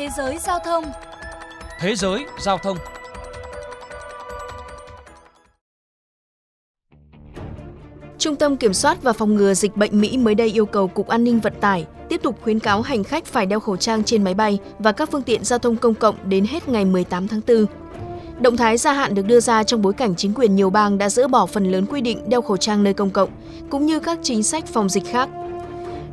Thế giới giao thông Thế giới giao thông Trung tâm Kiểm soát và Phòng ngừa Dịch bệnh Mỹ mới đây yêu cầu Cục An ninh Vận tải tiếp tục khuyến cáo hành khách phải đeo khẩu trang trên máy bay và các phương tiện giao thông công cộng đến hết ngày 18 tháng 4. Động thái gia hạn được đưa ra trong bối cảnh chính quyền nhiều bang đã dỡ bỏ phần lớn quy định đeo khẩu trang nơi công cộng, cũng như các chính sách phòng dịch khác.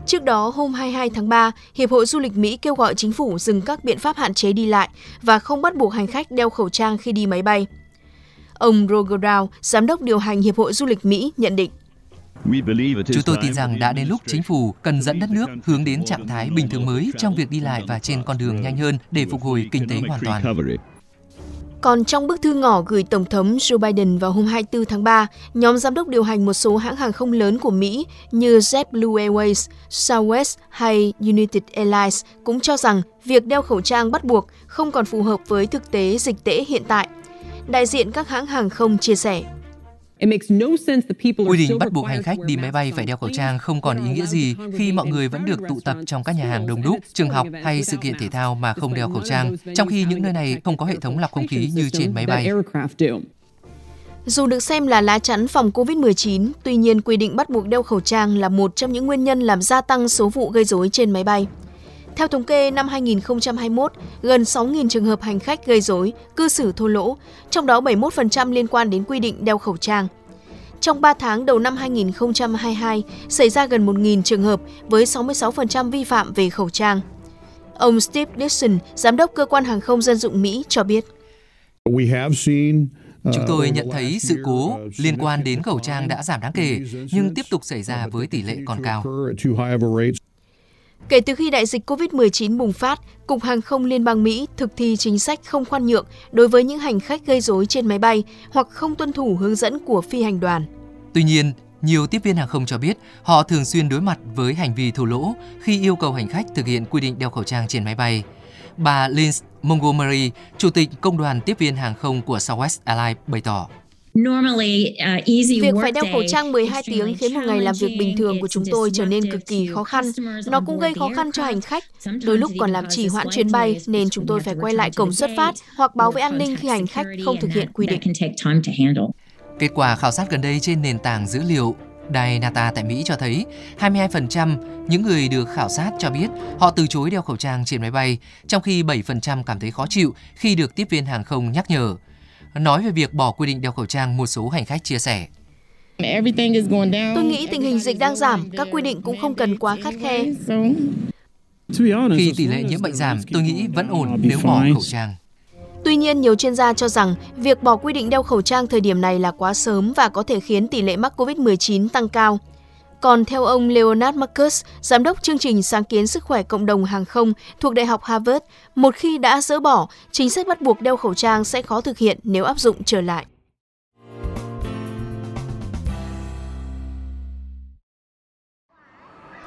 Trước đó, hôm 22 tháng 3, Hiệp hội Du lịch Mỹ kêu gọi chính phủ dừng các biện pháp hạn chế đi lại và không bắt buộc hành khách đeo khẩu trang khi đi máy bay. Ông Roger Brown, giám đốc điều hành Hiệp hội Du lịch Mỹ, nhận định. Chúng tôi tin rằng đã đến lúc chính phủ cần dẫn đất nước hướng đến trạng thái bình thường mới trong việc đi lại và trên con đường nhanh hơn để phục hồi kinh tế hoàn toàn. Còn trong bức thư ngỏ gửi Tổng thống Joe Biden vào hôm 24 tháng 3, nhóm giám đốc điều hành một số hãng hàng không lớn của Mỹ như JetBlue Airways, Southwest hay United Airlines cũng cho rằng việc đeo khẩu trang bắt buộc không còn phù hợp với thực tế dịch tễ hiện tại. Đại diện các hãng hàng không chia sẻ. Quy định bắt buộc hành khách đi máy bay phải đeo khẩu trang không còn ý nghĩa gì khi mọi người vẫn được tụ tập trong các nhà hàng đông đúc, trường học hay sự kiện thể thao mà không đeo khẩu trang, trong khi những nơi này không có hệ thống lọc không khí như trên máy bay. Dù được xem là lá chắn phòng COVID-19, tuy nhiên quy định bắt buộc đeo khẩu trang là một trong những nguyên nhân làm gia tăng số vụ gây rối trên máy bay. Theo thống kê, năm 2021, gần 6.000 trường hợp hành khách gây rối, cư xử thô lỗ, trong đó 71% liên quan đến quy định đeo khẩu trang. Trong 3 tháng đầu năm 2022, xảy ra gần 1.000 trường hợp với 66% vi phạm về khẩu trang. Ông Steve Dixon, giám đốc cơ quan hàng không dân dụng Mỹ cho biết. Chúng tôi nhận thấy sự cố liên quan đến khẩu trang đã giảm đáng kể, nhưng tiếp tục xảy ra với tỷ lệ còn cao. Kể từ khi đại dịch COVID-19 bùng phát, Cục Hàng không Liên bang Mỹ thực thi chính sách không khoan nhượng đối với những hành khách gây rối trên máy bay hoặc không tuân thủ hướng dẫn của phi hành đoàn. Tuy nhiên, nhiều tiếp viên hàng không cho biết họ thường xuyên đối mặt với hành vi thua lỗ khi yêu cầu hành khách thực hiện quy định đeo khẩu trang trên máy bay. Bà Lynn Montgomery, Chủ tịch Công đoàn Tiếp viên Hàng không của Southwest Airlines bày tỏ. Uh, việc phải đeo khẩu trang 12 tiếng khiến một ngày làm việc bình thường của chúng tôi trở nên cực kỳ khó khăn. Nó cũng gây khó khăn cho hành khách. Đôi lúc còn làm trì hoãn chuyến bay nên chúng tôi phải quay lại cổng xuất phát hoặc báo với an ninh khi hành khách không thực hiện quy định. Kết quả khảo sát gần đây trên nền tảng dữ liệu Đài Nata tại Mỹ cho thấy 22% những người được khảo sát cho biết họ từ chối đeo khẩu trang trên máy bay, trong khi 7% cảm thấy khó chịu khi được tiếp viên hàng không nhắc nhở. Nói về việc bỏ quy định đeo khẩu trang, một số hành khách chia sẻ. Tôi nghĩ tình hình dịch đang giảm, các quy định cũng không cần quá khắt khe. Khi tỷ lệ nhiễm bệnh giảm, tôi nghĩ vẫn ổn nếu bỏ khẩu trang. Tuy nhiên, nhiều chuyên gia cho rằng việc bỏ quy định đeo khẩu trang thời điểm này là quá sớm và có thể khiến tỷ lệ mắc COVID-19 tăng cao. Còn theo ông Leonard Marcus, giám đốc chương trình sáng kiến sức khỏe cộng đồng hàng không thuộc Đại học Harvard, một khi đã dỡ bỏ, chính sách bắt buộc đeo khẩu trang sẽ khó thực hiện nếu áp dụng trở lại.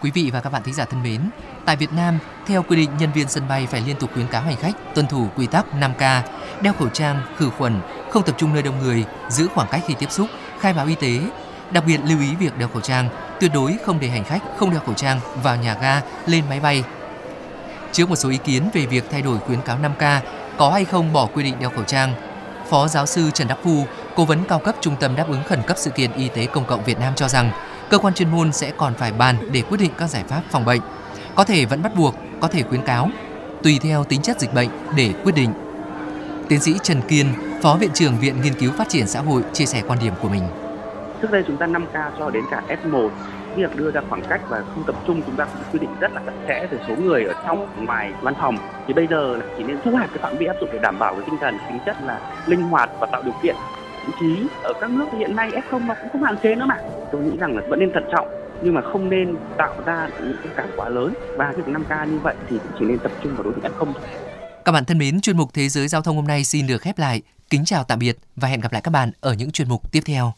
Quý vị và các bạn thính giả thân mến, tại Việt Nam, theo quy định nhân viên sân bay phải liên tục khuyến cáo hành khách tuân thủ quy tắc 5K, đeo khẩu trang, khử khuẩn, không tập trung nơi đông người, giữ khoảng cách khi tiếp xúc, khai báo y tế, Đặc biệt lưu ý việc đeo khẩu trang, tuyệt đối không để hành khách không đeo khẩu trang vào nhà ga, lên máy bay. Trước một số ý kiến về việc thay đổi khuyến cáo 5K có hay không bỏ quy định đeo khẩu trang, Phó giáo sư Trần Đắc Phu, cố vấn cao cấp Trung tâm đáp ứng khẩn cấp sự kiện y tế công cộng Việt Nam cho rằng, cơ quan chuyên môn sẽ còn phải bàn để quyết định các giải pháp phòng bệnh. Có thể vẫn bắt buộc, có thể khuyến cáo, tùy theo tính chất dịch bệnh để quyết định. Tiến sĩ Trần Kiên, Phó Viện trưởng Viện Nghiên cứu Phát triển Xã hội chia sẻ quan điểm của mình trước đây chúng ta 5 k cho đến cả F1 việc đưa ra khoảng cách và không tập trung chúng ta cũng quy định rất là chặt chẽ về số người ở trong ngoài văn phòng thì bây giờ là chỉ nên thu hẹp cái phạm vi áp dụng để đảm bảo cái tinh thần tính chất là linh hoạt và tạo điều kiện thậm chí ở các nước hiện nay F0 nó cũng không hạn chế nữa mà tôi nghĩ rằng là vẫn nên thận trọng nhưng mà không nên tạo ra những cái cảm quá lớn và cái 5K như vậy thì cũng chỉ nên tập trung vào đối tượng F0 thôi. Các bạn thân mến, chuyên mục Thế giới Giao thông hôm nay xin được khép lại. Kính chào tạm biệt và hẹn gặp lại các bạn ở những chuyên mục tiếp theo.